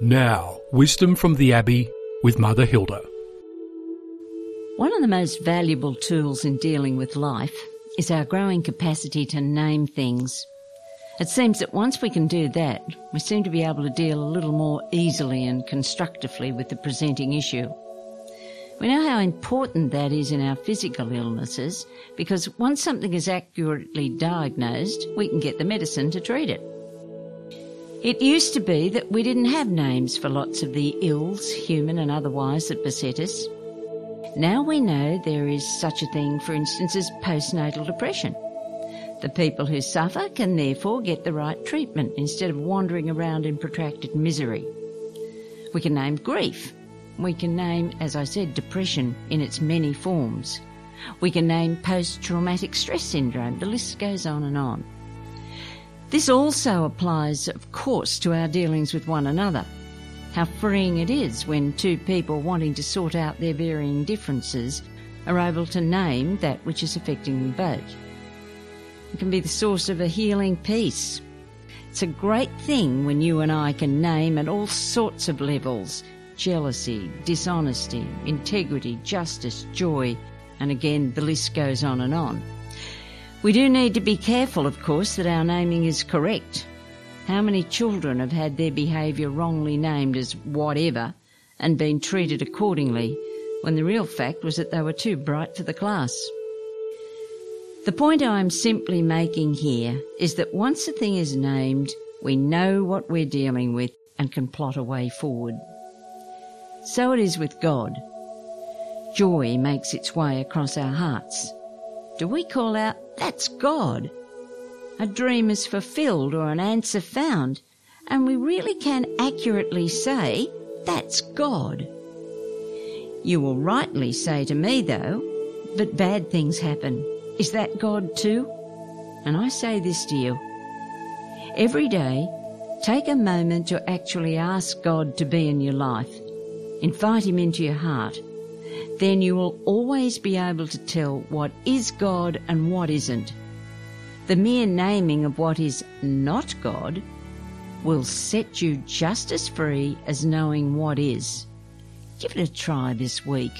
Now, wisdom from the Abbey with Mother Hilda. One of the most valuable tools in dealing with life is our growing capacity to name things. It seems that once we can do that, we seem to be able to deal a little more easily and constructively with the presenting issue. We know how important that is in our physical illnesses because once something is accurately diagnosed, we can get the medicine to treat it. It used to be that we didn't have names for lots of the ills, human and otherwise, that beset us. Now we know there is such a thing, for instance, as postnatal depression. The people who suffer can therefore get the right treatment instead of wandering around in protracted misery. We can name grief. We can name, as I said, depression in its many forms. We can name post-traumatic stress syndrome. The list goes on and on. This also applies, of course, to our dealings with one another. How freeing it is when two people wanting to sort out their varying differences are able to name that which is affecting them both. It can be the source of a healing peace. It's a great thing when you and I can name at all sorts of levels jealousy, dishonesty, integrity, justice, joy, and again the list goes on and on. We do need to be careful, of course, that our naming is correct. How many children have had their behaviour wrongly named as whatever and been treated accordingly when the real fact was that they were too bright for the class? The point I'm simply making here is that once a thing is named, we know what we're dealing with and can plot a way forward. So it is with God. Joy makes its way across our hearts. Do we call out, that's God? A dream is fulfilled or an answer found, and we really can accurately say, that's God. You will rightly say to me, though, but bad things happen. Is that God too? And I say this to you. Every day, take a moment to actually ask God to be in your life. Invite Him into your heart then you will always be able to tell what is God and what isn't. The mere naming of what is not God will set you just as free as knowing what is. Give it a try this week.